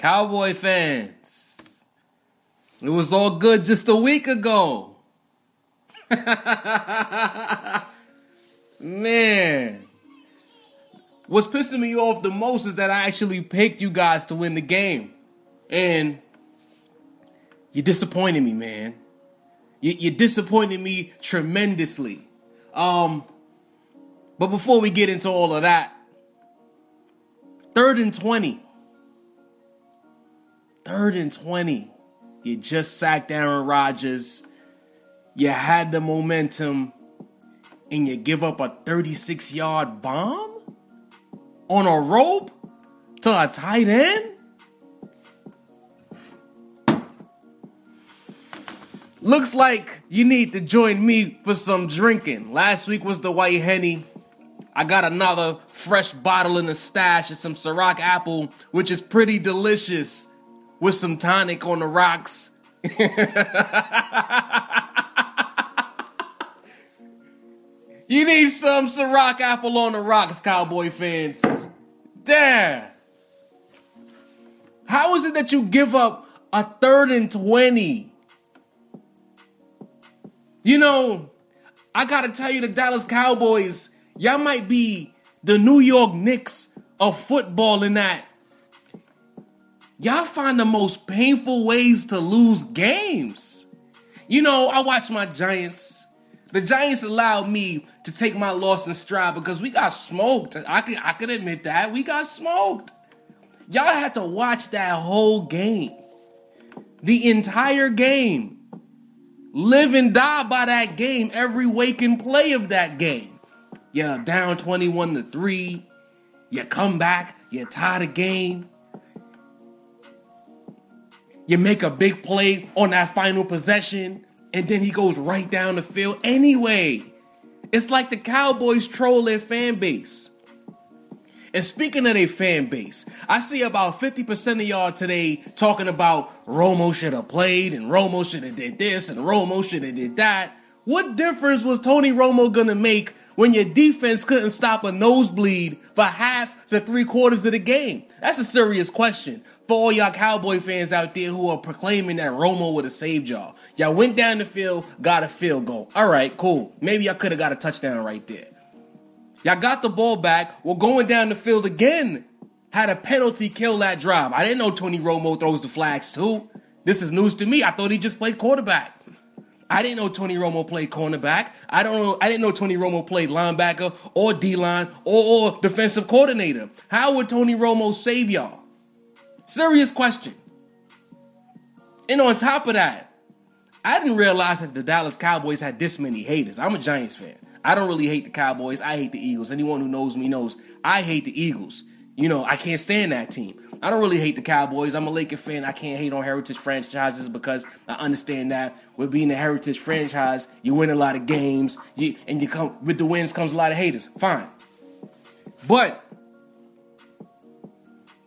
Cowboy fans, it was all good just a week ago. Man, what's pissing me off the most is that I actually picked you guys to win the game. And you disappointed me, man. You, you disappointed me tremendously. Um, but before we get into all of that, third and 20. Third and 20. You just sacked Aaron Rodgers. You had the momentum. And you give up a 36 yard bomb? On a rope? To a tight end? Looks like you need to join me for some drinking. Last week was the White Henny. I got another fresh bottle in the stash of some Ciroc apple, which is pretty delicious with some tonic on the rocks. you need some Ciroc apple on the rocks, Cowboy fans. Damn. How is it that you give up a third and 20? You know, I gotta tell you, the Dallas Cowboys, y'all might be the New York Knicks of football in that y'all find the most painful ways to lose games. You know, I watch my Giants. The Giants allowed me to take my loss in stride because we got smoked. I could I could admit that. We got smoked. Y'all had to watch that whole game. The entire game. Live and die by that game, every waking play of that game. You're down 21 to 3. You come back, you tie the game. You make a big play on that final possession, and then he goes right down the field anyway. It's like the Cowboys troll their fan base. And speaking of their fan base, I see about 50% of y'all today talking about Romo should have played and Romo should have did this and Romo should have did that. What difference was Tony Romo gonna make when your defense couldn't stop a nosebleed for half to three quarters of the game? That's a serious question for all y'all Cowboy fans out there who are proclaiming that Romo would have saved y'all. Y'all went down the field, got a field goal. All right, cool. Maybe y'all could have got a touchdown right there. Y'all got the ball back. We're going down the field again. Had a penalty kill that drive. I didn't know Tony Romo throws the flags too. This is news to me. I thought he just played quarterback. I didn't know Tony Romo played cornerback. I don't know. I didn't know Tony Romo played linebacker or D line or, or defensive coordinator. How would Tony Romo save y'all? Serious question. And on top of that, I didn't realize that the Dallas Cowboys had this many haters. I'm a Giants fan. I don't really hate the Cowboys. I hate the Eagles. Anyone who knows me knows I hate the Eagles. You know, I can't stand that team. I don't really hate the Cowboys. I'm a Laker fan. I can't hate on heritage franchises because I understand that with being a heritage franchise, you win a lot of games, you, and you come with the wins comes a lot of haters. Fine, but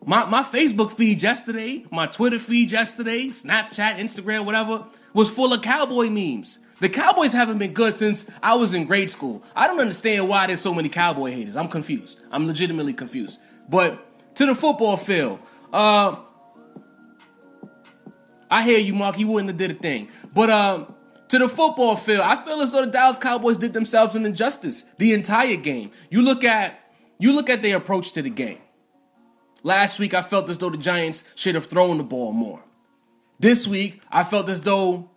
my my Facebook feed yesterday, my Twitter feed yesterday, Snapchat, Instagram, whatever, was full of cowboy memes. The Cowboys haven't been good since I was in grade school. I don't understand why there's so many cowboy haters. I'm confused. I'm legitimately confused. But to the football field. Uh, I hear you, Mark. He wouldn't have did a thing. But uh, to the football field, I feel as though the Dallas Cowboys did themselves an injustice the entire game. You look at you look at their approach to the game. Last week, I felt as though the Giants should have thrown the ball more. This week, I felt as though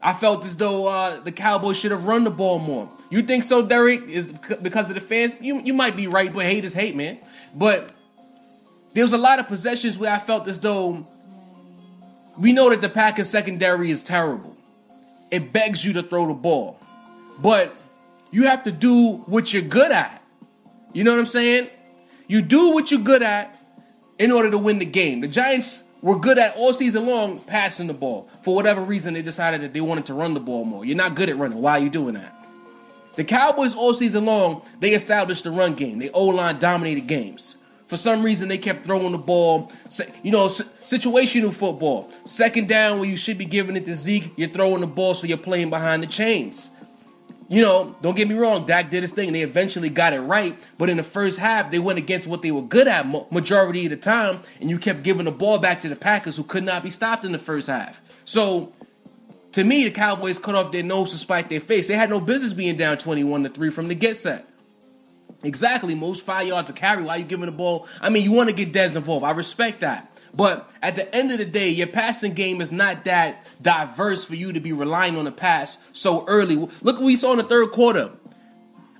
I felt as though uh, the Cowboys should have run the ball more. You think so, Derek? Is because of the fans? You you might be right, but hate is hate, man. But there was a lot of possessions where I felt as though we know that the Packers secondary is terrible. It begs you to throw the ball. But you have to do what you're good at. You know what I'm saying? You do what you're good at in order to win the game. The Giants were good at all season long passing the ball. For whatever reason, they decided that they wanted to run the ball more. You're not good at running. Why are you doing that? The Cowboys all season long, they established the run game. They O-line dominated games. For some reason, they kept throwing the ball. You know, situational football. Second down, where you should be giving it to Zeke, you're throwing the ball, so you're playing behind the chains. you know, don't get me wrong, Dak did his thing and they eventually got it right. But in the first half, they went against what they were good at majority of the time, and you kept giving the ball back to the Packers who could not be stopped in the first half. So to me, the Cowboys cut off their nose to spite their face. They had no business being down 21 to 3 from the get set. Exactly, most five yards of carry. Why are you giving the ball? I mean, you want to get Dez involved. I respect that. But at the end of the day, your passing game is not that diverse for you to be relying on the pass so early. Look what we saw in the third quarter.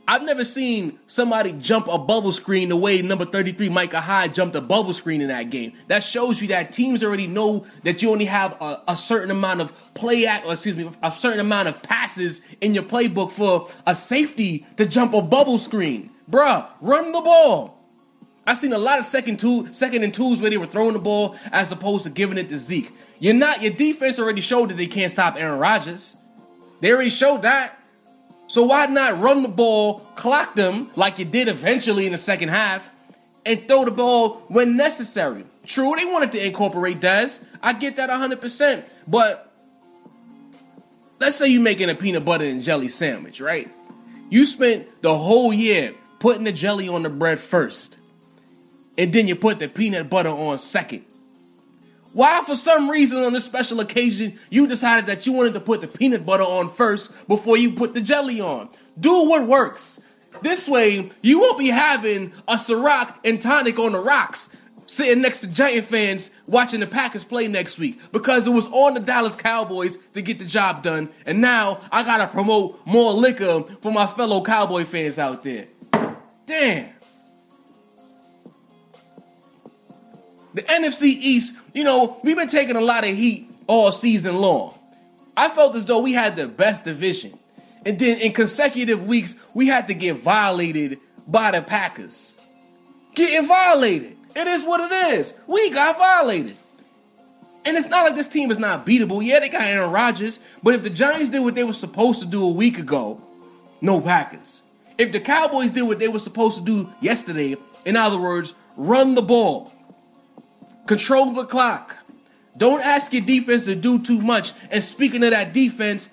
I've never seen somebody jump a bubble screen the way number 33 Micah Hyde jumped a bubble screen in that game. That shows you that teams already know that you only have a, a certain amount of play act, or excuse me, a certain amount of passes in your playbook for a safety to jump a bubble screen. Bruh, run the ball. I've seen a lot of second two, second and twos where they were throwing the ball as opposed to giving it to Zeke. You're not your defense already showed that they can't stop Aaron Rodgers. They already showed that. So why not run the ball, clock them like you did eventually in the second half, and throw the ball when necessary? True, they wanted to incorporate Dez. I get that 100%. But let's say you're making a peanut butter and jelly sandwich, right? You spent the whole year putting the jelly on the bread first and then you put the peanut butter on second. Why, for some reason, on this special occasion, you decided that you wanted to put the peanut butter on first before you put the jelly on? Do what works. This way, you won't be having a Ciroc and tonic on the rocks sitting next to Giant fans watching the Packers play next week because it was on the Dallas Cowboys to get the job done, and now I gotta promote more liquor for my fellow Cowboy fans out there. Damn. The NFC East, you know, we've been taking a lot of heat all season long. I felt as though we had the best division. And then in consecutive weeks, we had to get violated by the Packers. Getting violated. It is what it is. We got violated. And it's not like this team is not beatable. Yeah, they got Aaron Rodgers. But if the Giants did what they were supposed to do a week ago, no Packers. If the Cowboys did what they were supposed to do yesterday, in other words, run the ball, Control the clock. Don't ask your defense to do too much. And speaking of that defense,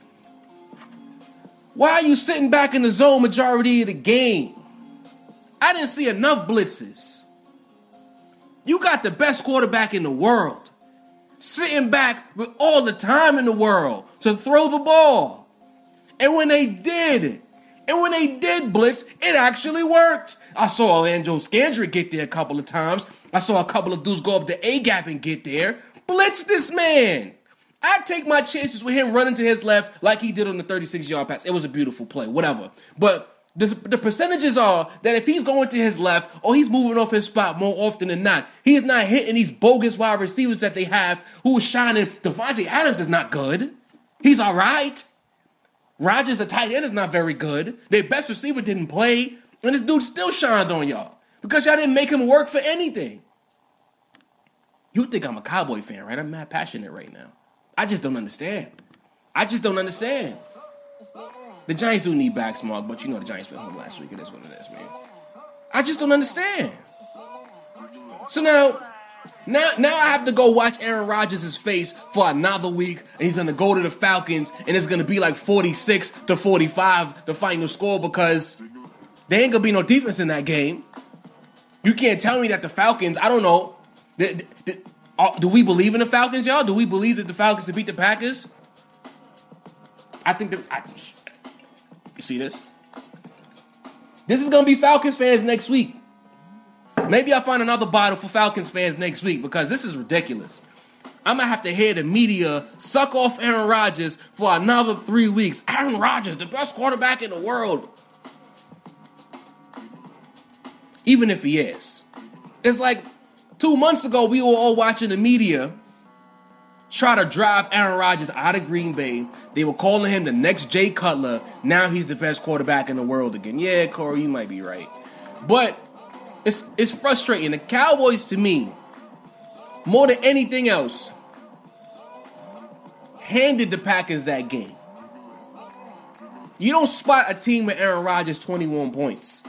why are you sitting back in the zone majority of the game? I didn't see enough blitzes. You got the best quarterback in the world sitting back with all the time in the world to throw the ball. And when they did, and when they did blitz, it actually worked. I saw Orlando Scandrick get there a couple of times. I saw a couple of dudes go up the A gap and get there. Blitz this man. I take my chances with him running to his left like he did on the 36 yard pass. It was a beautiful play, whatever. But the, the percentages are that if he's going to his left or he's moving off his spot more often than not, he's not hitting these bogus wide receivers that they have who are shining. Davante Adams is not good. He's all right. Rodgers, a tight end, is not very good. Their best receiver didn't play, and this dude still shined on y'all because y'all didn't make him work for anything. You think I'm a Cowboy fan, right? I'm mad passionate right now. I just don't understand. I just don't understand. The Giants do need backs, Mark, but you know the Giants went home last week. It is what it is, man. I just don't understand. So now, now, now I have to go watch Aaron Rodgers' face for another week, and he's gonna go to the Falcons, and it's gonna be like 46 to 45, the final score, because there ain't gonna be no defense in that game. You can't tell me that the Falcons, I don't know. Uh, do we believe in the Falcons, y'all? Do we believe that the Falcons to beat the Packers? I think that. I, you see this? This is gonna be Falcons fans next week. Maybe I'll find another bottle for Falcons fans next week because this is ridiculous. I'm gonna have to hear the media suck off Aaron Rodgers for another three weeks. Aaron Rodgers, the best quarterback in the world. Even if he is. It's like two months ago, we were all watching the media try to drive Aaron Rodgers out of Green Bay. They were calling him the next Jay Cutler. Now he's the best quarterback in the world again. Yeah, Corey, you might be right. But it's it's frustrating. The Cowboys to me, more than anything else, handed the Packers that game. You don't spot a team with Aaron Rodgers 21 points.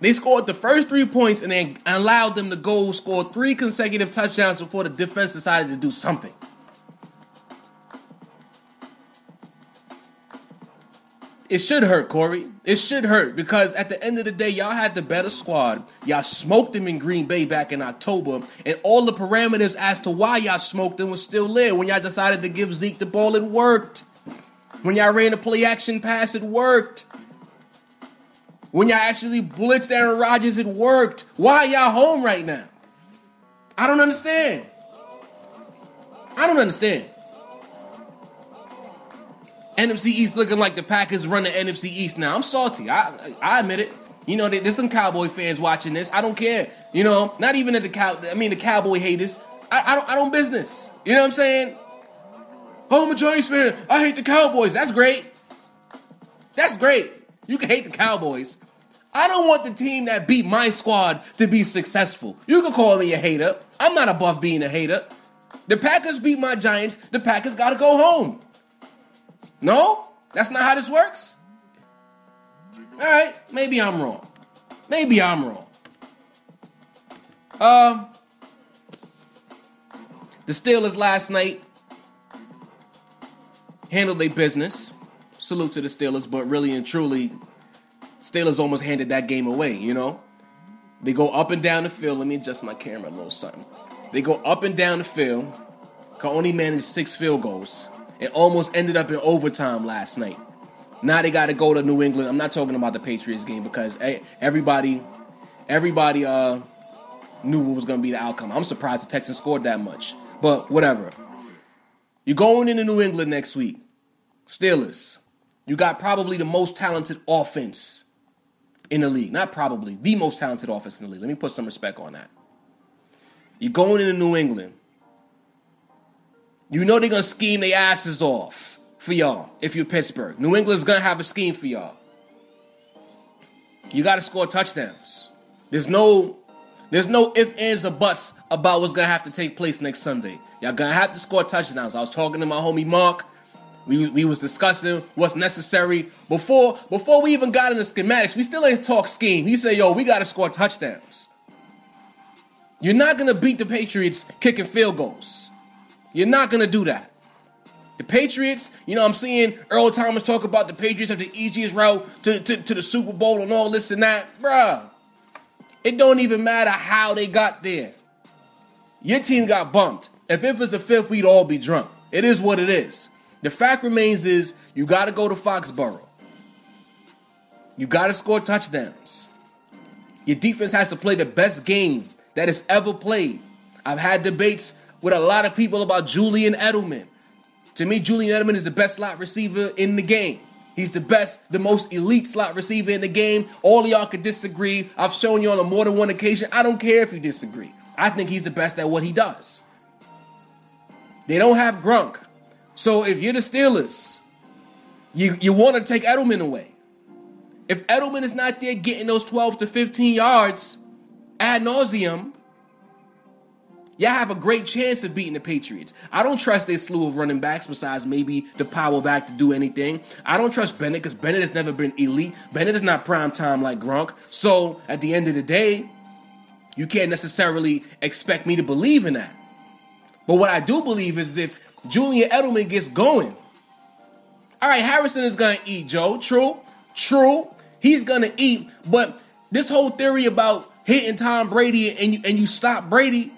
They scored the first three points and then allowed them to go score three consecutive touchdowns before the defense decided to do something. It should hurt, Corey. It should hurt because at the end of the day, y'all had the better squad. Y'all smoked them in Green Bay back in October, and all the parameters as to why y'all smoked them was still there. When y'all decided to give Zeke the ball, it worked. When y'all ran a play action pass, it worked. When y'all actually blitzed Aaron Rodgers, it worked. Why y'all home right now? I don't understand. I don't understand. NFC East looking like the Packers run the NFC East now. I'm salty. I I admit it. You know, there's some Cowboy fans watching this. I don't care. You know, not even at the cow. I mean, the Cowboy haters. I, I don't. I don't business. You know what I'm saying? Oh, I'm a Giants fan. I hate the Cowboys. That's great. That's great. You can hate the Cowboys. I don't want the team that beat my squad to be successful. You can call me a hater. I'm not above being a hater. The Packers beat my Giants. The Packers got to go home. No? That's not how this works? All right, maybe I'm wrong. Maybe I'm wrong. Uh, the Steelers last night handled their business. Salute to the Steelers, but really and truly, Steelers almost handed that game away, you know? They go up and down the field. Let me adjust my camera a little something. They go up and down the field, can only manage six field goals. It almost ended up in overtime last night. Now they got to go to New England. I'm not talking about the Patriots game because everybody, everybody uh, knew what was going to be the outcome. I'm surprised the Texans scored that much, but whatever. You're going into New England next week. Steelers. You got probably the most talented offense in the league. Not probably, the most talented offense in the league. Let me put some respect on that. You're going into New England. You know they're gonna scheme their asses off for y'all if you're Pittsburgh. New England's gonna have a scheme for y'all. You gotta score touchdowns. There's no there's no if, ands, or buts about what's gonna have to take place next Sunday. Y'all gonna have to score touchdowns. I was talking to my homie Mark. We, we was discussing what's necessary before before we even got into schematics. We still ain't talk scheme. He said, "Yo, we gotta score touchdowns." You're not gonna beat the Patriots kicking field goals. You're not to do that. The Patriots, you know, I'm seeing Earl Thomas talk about the Patriots have the easiest route to, to, to the Super Bowl and all this and that. Bruh, it don't even matter how they got there. Your team got bumped. If it was the fifth, we'd all be drunk. It is what it is. The fact remains is you got to go to Foxborough. You got to score touchdowns. Your defense has to play the best game that it's ever played. I've had debates with a lot of people about Julian Edelman. To me, Julian Edelman is the best slot receiver in the game. He's the best, the most elite slot receiver in the game. All of y'all could disagree. I've shown you on a more than one occasion. I don't care if you disagree. I think he's the best at what he does. They don't have Gronk. So if you're the Steelers, you, you want to take Edelman away. If Edelman is not there getting those 12 to 15 yards ad nauseum, Y'all have a great chance of beating the Patriots. I don't trust their slew of running backs besides maybe the power back to do anything. I don't trust Bennett because Bennett has never been elite. Bennett is not prime time like Gronk. So at the end of the day, you can't necessarily expect me to believe in that. But what I do believe is if Julian Edelman gets going, all right, Harrison is going to eat, Joe. True. True. He's going to eat. But this whole theory about hitting Tom Brady and you, and you stop Brady,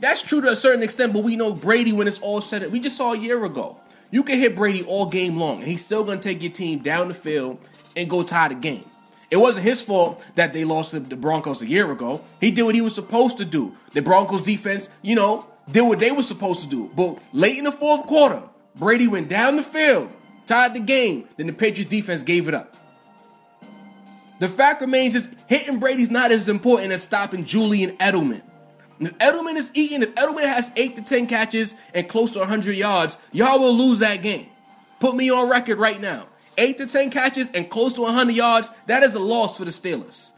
that's true to a certain extent, but we know Brady when it's all said. We just saw a year ago. You can hit Brady all game long, and he's still going to take your team down the field and go tie the game. It wasn't his fault that they lost the Broncos a year ago. He did what he was supposed to do. The Broncos defense, you know, did what they were supposed to do. But late in the fourth quarter, Brady went down the field, tied the game. Then the Patriots defense gave it up. The fact remains is hitting Brady's not as important as stopping Julian Edelman. If Edelman is eating, if Edelman has 8 to 10 catches and close to 100 yards, y'all will lose that game. Put me on record right now. 8 to 10 catches and close to 100 yards, that is a loss for the Steelers.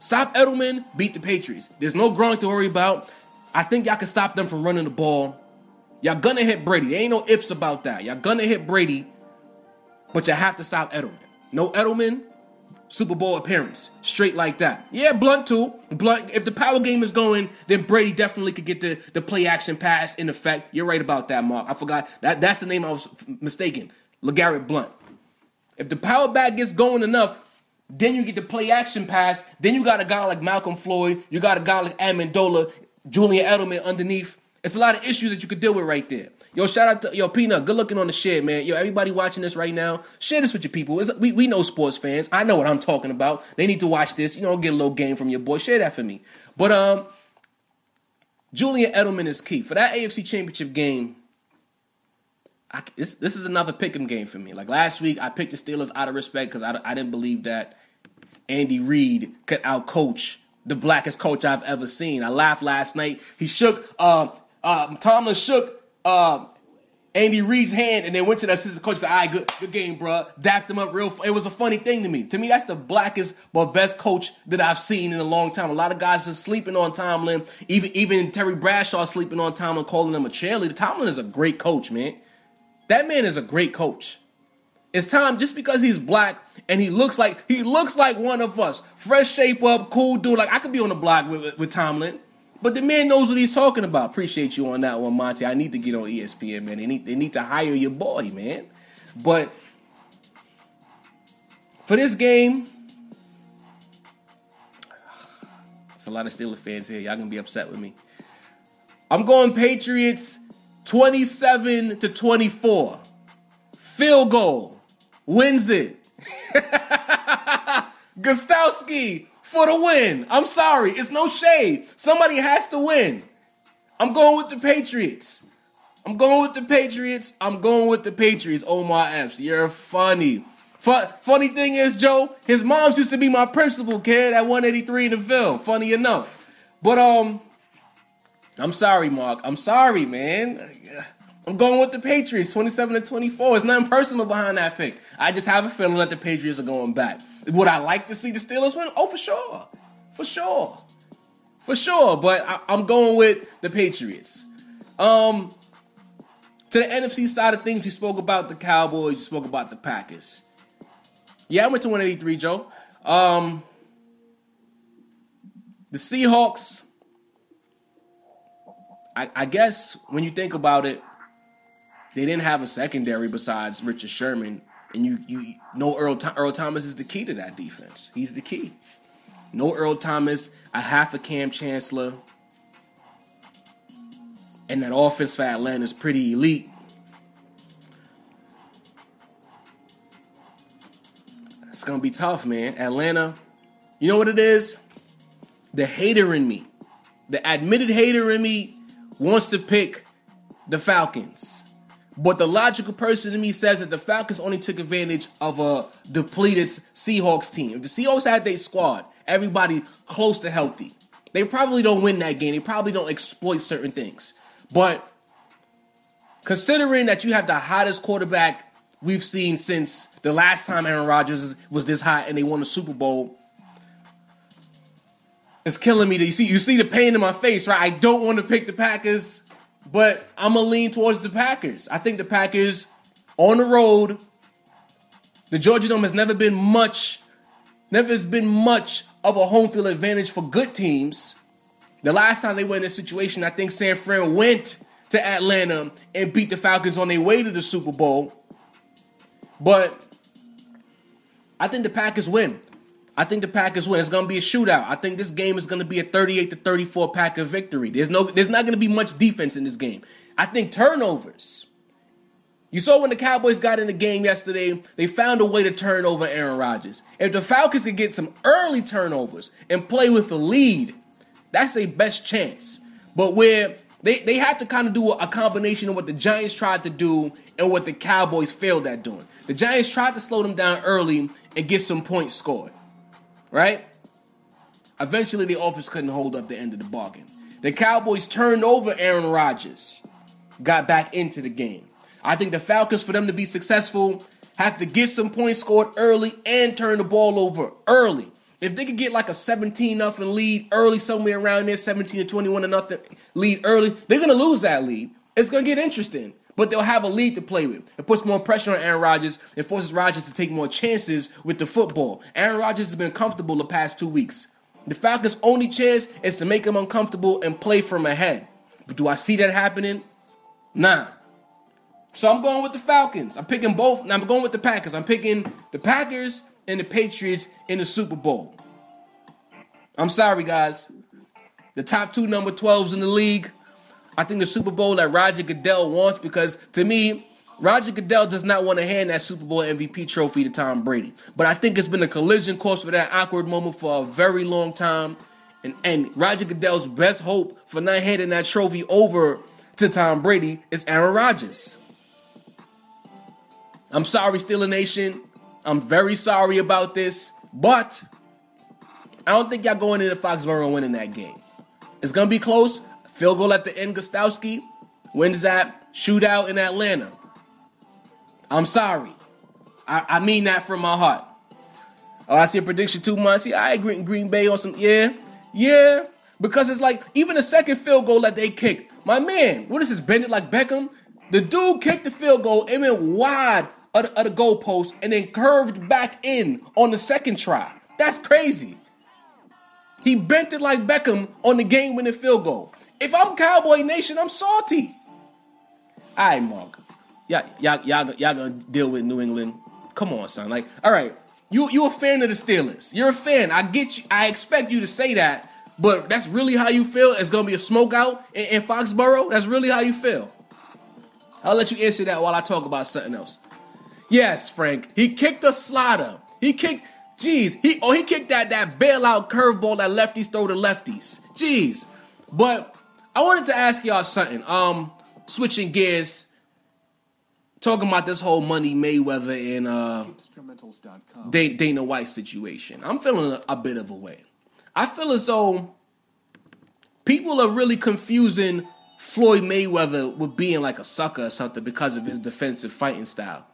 Stop Edelman, beat the Patriots. There's no Gronk to worry about. I think y'all can stop them from running the ball. Y'all gonna hit Brady. There ain't no ifs about that. Y'all gonna hit Brady, but you have to stop Edelman. No Edelman, Super Bowl appearance. Straight like that. Yeah, Blount too. Blount, if the power game is going, then Brady definitely could get the, the play action pass in effect. You're right about that, Mark. I forgot. that That's the name I was mistaken. LeGarrette Blount. If the power back gets going enough, then you get the play action pass. Then you got a guy like Malcolm Floyd. You got a guy like Amendola, Julian Edelman underneath. It's a lot of issues that you could deal with right there. Yo, shout out to yo Peanut. Good looking on the shit, man. Yo, everybody watching this right now, share this with your people. It's, we we know sports fans. I know what I'm talking about. They need to watch this. You know, get a little game from your boy. Share that for me. But um, Julian Edelman is key for that AFC Championship game. I, this this is another pick'em game for me. Like last week, I picked the Steelers out of respect because I, I didn't believe that Andy Reid could outcoach the blackest coach I've ever seen. I laughed last night. He shook. Uh, uh, Tomlin shook uh, Andy Reid's hand and then went to the assistant coach said, all right, good, good game, bro. Dapped him up real. It was a funny thing to me. To me, that's the blackest but best coach that I've seen in a long time. A lot of guys been sleeping on Tomlin. Even even Terry Bradshaw sleeping on Tomlin, calling him a cheerleader. Tomlin is a great coach, man. That man is a great coach. It's time just because he's black and he looks like he looks like one of us. Fresh shape up, cool dude. Like I could be on the block with, with, Tomlin. But the man knows what he's talking about. Appreciate you on that one, Monty. I need to get on ESPN, man. They need they need to hire your boy, man. But for this game, it's a lot of Steelers fans here. Y'all gonna be upset with me. I'm going Patriots 27 to 24. Field goal wins it. Gostkowski for the win. I'm sorry. It's no shade. Somebody has to win. I'm going with the Patriots. I'm going with the Patriots. I'm going with the Patriots. Omar Epps, you're funny. Funny thing is, Joe, his mom's used to be my principal kid at 183 in the film. Funny enough. But um, I'm sorry, Mark. I'm sorry, man. I'm going with the Patriots, 27 to 24. It's nothing personal behind that pick. I just have a feeling that the Patriots are going back. Would I like to see the Steelers win? Oh, for sure. For sure. For sure. But I, am going with the Patriots. Um, to the NFC side of things, you spoke about the Cowboys, you spoke about the Packers. Yeah, I went to 183, Joe. Um, the Seahawks, I, I guess when you think about it, they didn't have a secondary besides Richard Sherman, and you you know Earl Earl Thomas is the key to that defense. He's the key. No Earl Thomas, a half a Kam Chancellor, and that offense for Atlanta is pretty elite. It's gonna be tough, man. Atlanta, you know what it is? The hater in me, the admitted hater in me, wants to pick the Falcons. But the logical person to me says that the Falcons only took advantage of a depleted Seahawks team. If the Seahawks had their squad, everybody close to healthy, they probably don't win that game. They probably don't exploit certain things. But considering that you have the hottest quarterback we've seen since the last time Aaron Rodgers was this hot and they won the Super Bowl, it's killing me. To, you see, you see the pain in my face, right? I don't want to pick the Packers but I'm gonna lean towards the Packers. I think the Packers on the road. The Georgia Dome has never been much, never has been much of a home field advantage for good teams. The last time they were in this situation, I think San Fran went to Atlanta and beat the Falcons on their way to the Super Bowl. But I think the Packers win. I think the Packers win. It's going to be a shootout. I think this game is going to be a 38 to 34 Packer victory. There's no there's not going to be much defense in this game. I think turnovers. You saw when the Cowboys got in the game yesterday, they found a way to turn over Aaron Rodgers. If the Falcons could get some early turnovers and play with the lead, that's their best chance. But where they, they have to kind of do a combination of what the Giants tried to do and what the Cowboys failed at doing. The Giants tried to slow them down early and get some points scored right? Eventually, the office couldn't hold up the end of the bargain. The Cowboys turned over Aaron Rodgers, got back into the game. I think the Falcons, for them to be successful, have to get some points scored early and turn the ball over early. If they could get like a 17 nothing lead early, somewhere around there, 17 to 21 to nothing lead early, they're gonna lose that lead. It's gonna get interesting but they'll have a lead to play with. It puts more pressure on Aaron Rodgers and forces Rodgers to take more chances with the football. Aaron Rodgers has been comfortable the past two weeks. The Falcons' only chance is to make him uncomfortable and play from ahead. But do I see that happening? Nah. So I'm going with the Falcons. I'm picking both. I'm going with the Packers. I'm picking the Packers and the Patriots in the Super Bowl. I'm sorry, guys. The top two number 12s in the league. I think the Super Bowl that Roger Goodell wants because to me, Roger Goodell does not want to hand that Super Bowl MVP trophy to Tom Brady. But I think it's been a collision course for that awkward moment for a very long time. And, and Roger Goodell's best hope for not handing that trophy over to Tom Brady is Aaron Rodgers. I'm sorry, Steeler Nation. I'm very sorry about this, but I don't think y'all going into Foxborough winning that game. It's gonna be close. Field goal at the end. Gostkowski wins that shootout in Atlanta. I'm sorry. I, I mean that from my heart. Oh, I see a prediction two months. Yeah, I agree in Green Bay on some. Yeah, yeah. Because it's like even the second field goal that they kicked. My man, what is this? Bend it like Beckham. The dude kicked the field goal and went wide of the, of the goalpost and then curved back in on the second try. That's crazy. He bent it like Beckham on the game winning field goal. If I'm Cowboy Nation, I'm salty. All right, Mark. Y'all, y'all, y'all, y'all gonna deal with New England. Come on, son. Like, all right, you you a fan of the Steelers. You're a fan. I get you. I expect you to say that, but that's really how you feel. It's gonna be a smokeout in, in Foxborough. That's really how you feel. I'll let you answer that while I talk about something else. Yes, Frank. He kicked a slider. He kicked. Jeez. He oh he kicked that that bailout curveball that lefties throw to lefties. Jeez. But I wanted to ask y'all something. Um, switching gears, talking about this whole Money Mayweather and uh Dana White situation. I'm feeling a, a bit of a way. I feel as though people are really confusing Floyd Mayweather with being like a sucker or something because of his defensive fighting style.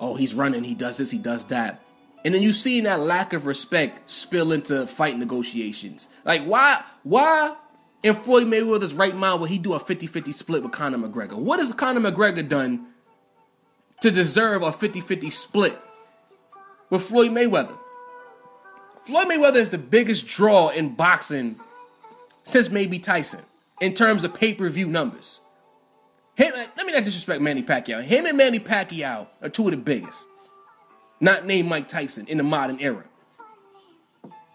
Oh, he's running, he does this, he does that. And then you see that lack of respect spill into fight negotiations. Like why why in Floyd Mayweather's right mind would he do a 50-50 split with Conor McGregor? What has Conor McGregor done to deserve a 50-50 split with Floyd Mayweather? Floyd Mayweather is the biggest draw in boxing since maybe Tyson in terms of pay-per-view numbers. Him, uh, let me not disrespect Manny Pacquiao. Him and Manny Pacquiao are two of the biggest. Not named Mike Tyson in the modern era.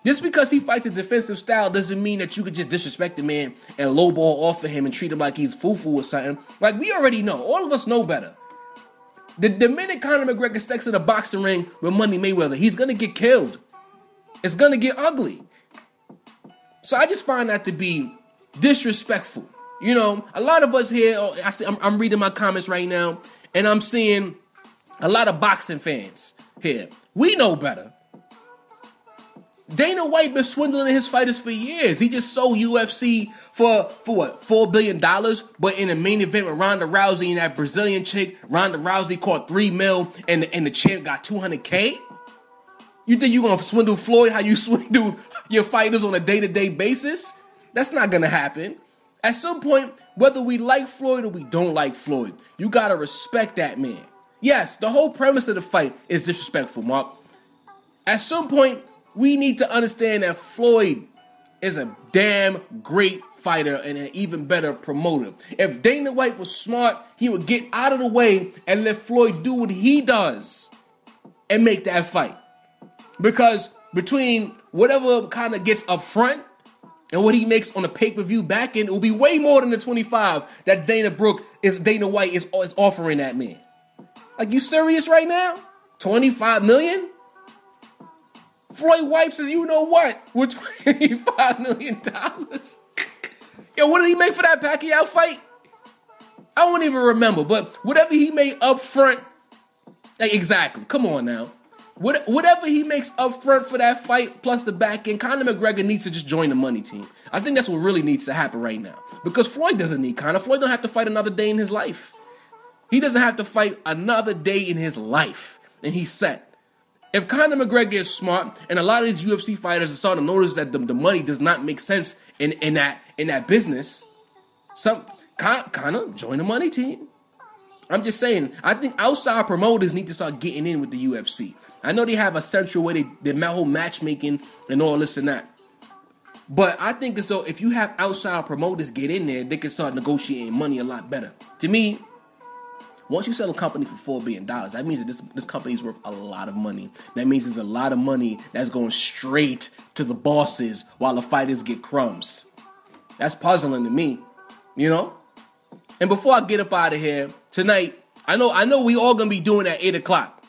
Just because he fights a defensive style doesn't mean that you could just disrespect the man and lowball off of him and treat him like he's foo-foo or something. Like we already know. All of us know better. The, the minute Conor McGregor steps in a boxing ring with Money Mayweather, he's gonna get killed. It's gonna get ugly. So I just find that to be disrespectful. You know, a lot of us here, oh, I see, I'm, I'm reading my comments right now, and I'm seeing a lot of boxing fans here. We know better. Dana White been swindling his fighters for years. He just sold UFC for for what four billion dollars, but in a main event with Ronda Rousey and that Brazilian chick, Ronda Rousey caught three mil, and and the champ got two hundred k. You think you gonna swindle Floyd how you swindle your fighters on a day to day basis? That's not gonna happen. At some point, whether we like Floyd or we don't like Floyd, you gotta respect that man. Yes, the whole premise of the fight is disrespectful, Mark. At some point, we need to understand that Floyd is a damn great fighter and an even better promoter. If Dana White was smart, he would get out of the way and let Floyd do what he does and make that fight. Because between whatever kind of gets up front and what he makes on the pay-per-view back end, it will be way more than the 25 that Dana Brooke is Dana White is, is offering that man. Like you serious right now? 25 million? Floyd wipes as you know what with 25 million dollars. Yo, what did he make for that Pacquiao fight? I don't even remember, but whatever he made up front, like exactly. Come on now. What, whatever he makes up front for that fight, plus the back end, Conor McGregor needs to just join the money team. I think that's what really needs to happen right now. Because Floyd doesn't need Conor. Floyd don't have to fight another day in his life. He doesn't have to fight another day in his life, and he's set. If Conor McGregor is smart, and a lot of these UFC fighters are starting to notice that the, the money does not make sense in, in that in that business, some Conor join the money team. I'm just saying. I think outside promoters need to start getting in with the UFC. I know they have a central way they they whole matchmaking and all this and that. But I think as though if you have outside promoters get in there, they can start negotiating money a lot better. To me, Once you sell a company for four billion dollars, that means that this this company is worth a lot of money. That means there's a lot of money that's going straight to the bosses while the fighters get crumbs. That's puzzling to me, you know. And before I get up out of here tonight, I know I know we all gonna be doing at eight o'clock.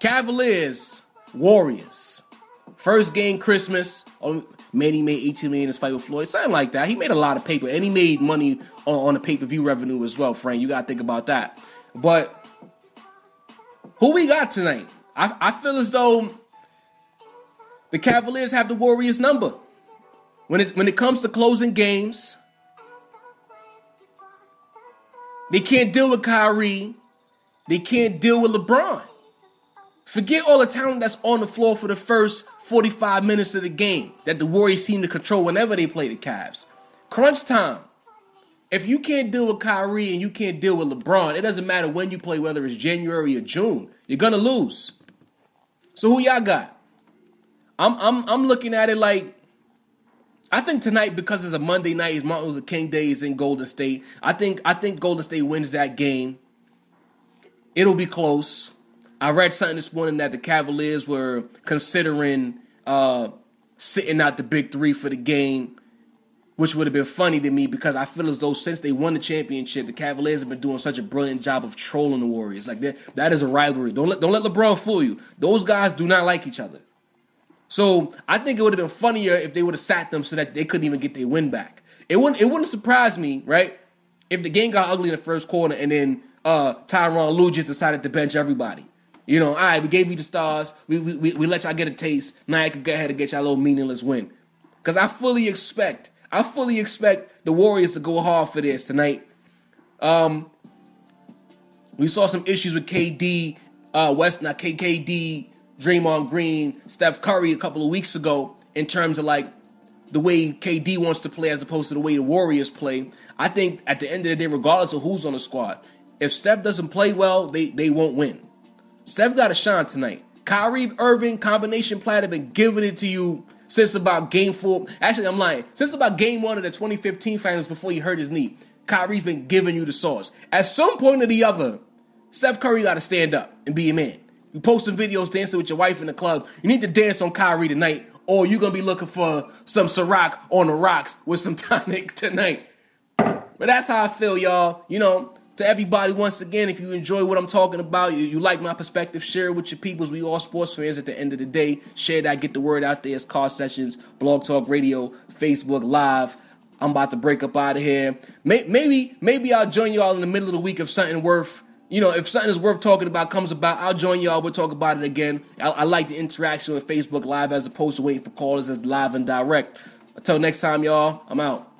Cavaliers, Warriors, first game Christmas. Oh, Manny made 18 million in his fight with Floyd, something like that. He made a lot of paper, and he made money on, on the pay per view revenue as well, Frank. You gotta think about that. But who we got tonight? I, I feel as though the Cavaliers have the Warriors number. When it when it comes to closing games, they can't deal with Kyrie. They can't deal with LeBron. Forget all the talent that's on the floor for the first 45 minutes of the game that the Warriors seem to control whenever they play the Cavs. Crunch time. If you can't deal with Kyrie and you can't deal with LeBron, it doesn't matter when you play, whether it's January or June. You're gonna lose. So who y'all got? I'm I'm I'm looking at it like I think tonight because it's a Monday night, it's Martin Luther King Day is in Golden State. I think I think Golden State wins that game. It'll be close. I read something this morning that the Cavaliers were considering uh, sitting out the big three for the game, which would have been funny to me because I feel as though since they won the championship, the Cavaliers have been doing such a brilliant job of trolling the Warriors. Like that, that is a rivalry. Don't let don't let LeBron fool you. Those guys do not like each other. So I think it would have been funnier if they would have sat them so that they couldn't even get their win back. It wouldn't it wouldn't surprise me, right? If the game got ugly in the first quarter and then uh, Tyronn Lue just decided to bench everybody. You know, all right, we gave you the stars. We, we, we let y'all get a taste. Now I can go ahead and get y'all a little meaningless win. Because I fully expect, I fully expect the Warriors to go hard for this tonight. Um, we saw some issues with KD, uh, West, not KKD, Draymond Green, Steph Curry a couple of weeks ago in terms of like the way KD wants to play as opposed to the way the Warriors play. I think at the end of the day, regardless of who's on the squad, if Steph doesn't play well, they, they won't win. Steph got a shine tonight. Kyrie Irving combination platter been giving it to you since about game four. Actually, I'm lying. Since about game one of the 2015 finals before he hurt his knee. Kyrie's been giving you the sauce. At some point or the other, Steph Curry got to stand up and be a man. You posting videos dancing with your wife in the club. You need to dance on Kyrie tonight, or you're gonna be looking for some Ciroc on the rocks with some tonic tonight. But that's how I feel, y'all. You know, to everybody, once again, if you enjoy what I'm talking about, you, you like my perspective, share it with your peoples. We all sports fans at the end of the day. Share that, get the word out there. It's Car Sessions, Blog Talk Radio, Facebook Live. I'm about to break up out of here. Maybe, maybe I'll join y'all in the middle of the week if something worth, you know, if something is worth talking about comes about. I'll join y'all. We'll talk about it again. I, I like the interaction with Facebook Live as opposed to waiting for callers as live and direct. Until next time, y'all. I'm out.